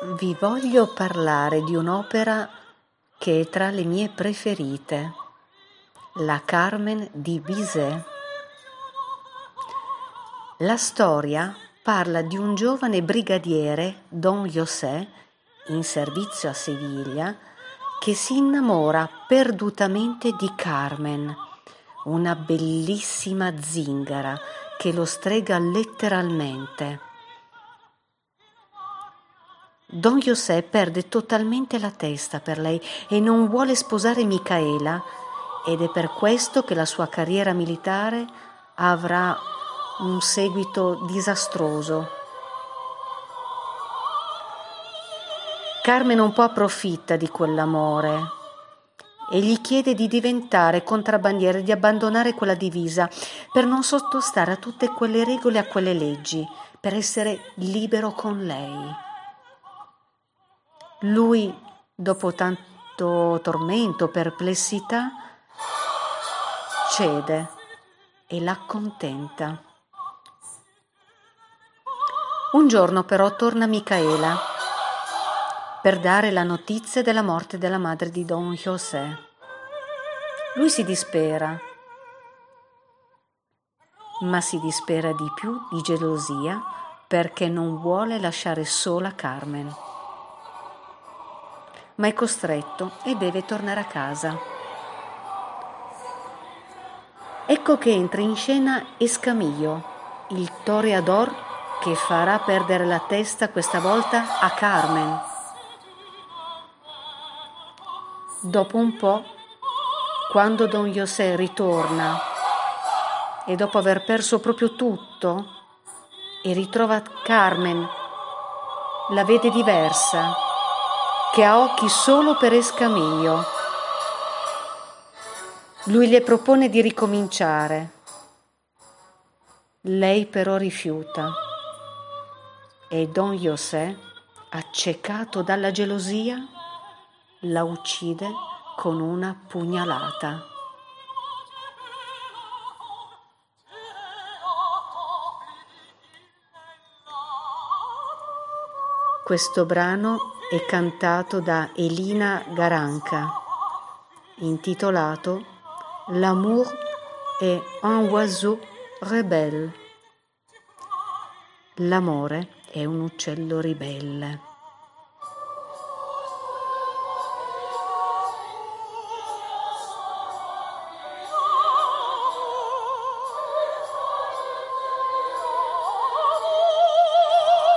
vi voglio parlare di un'opera che è tra le mie preferite, la Carmen di Bizet. La storia parla di un giovane brigadiere, Don José, in servizio a Siviglia, che si innamora perdutamente di Carmen, una bellissima zingara che lo strega letteralmente. Don José perde totalmente la testa per lei e non vuole sposare Micaela ed è per questo che la sua carriera militare avrà un seguito disastroso. Carmen un po' approfitta di quell'amore e gli chiede di diventare contrabbandiere, di abbandonare quella divisa per non sottostare a tutte quelle regole a quelle leggi, per essere libero con lei. Lui, dopo tanto tormento, perplessità, cede e l'accontenta. Un giorno però torna Micaela per dare la notizia della morte della madre di Don José. Lui si dispera, ma si dispera di più di gelosia perché non vuole lasciare sola Carmen ma è costretto e deve tornare a casa. Ecco che entra in scena Escamillo, il toreador che farà perdere la testa questa volta a Carmen. Dopo un po', quando Don José ritorna e dopo aver perso proprio tutto e ritrova Carmen, la vede diversa che ha occhi solo per Escamillo. Lui le propone di ricominciare. Lei però rifiuta e Don José, accecato dalla gelosia, la uccide con una pugnalata. Questo brano è cantato da Elina Garanca, intitolato L'amour est un oiseau rebelle. L'amore è un uccello ribelle.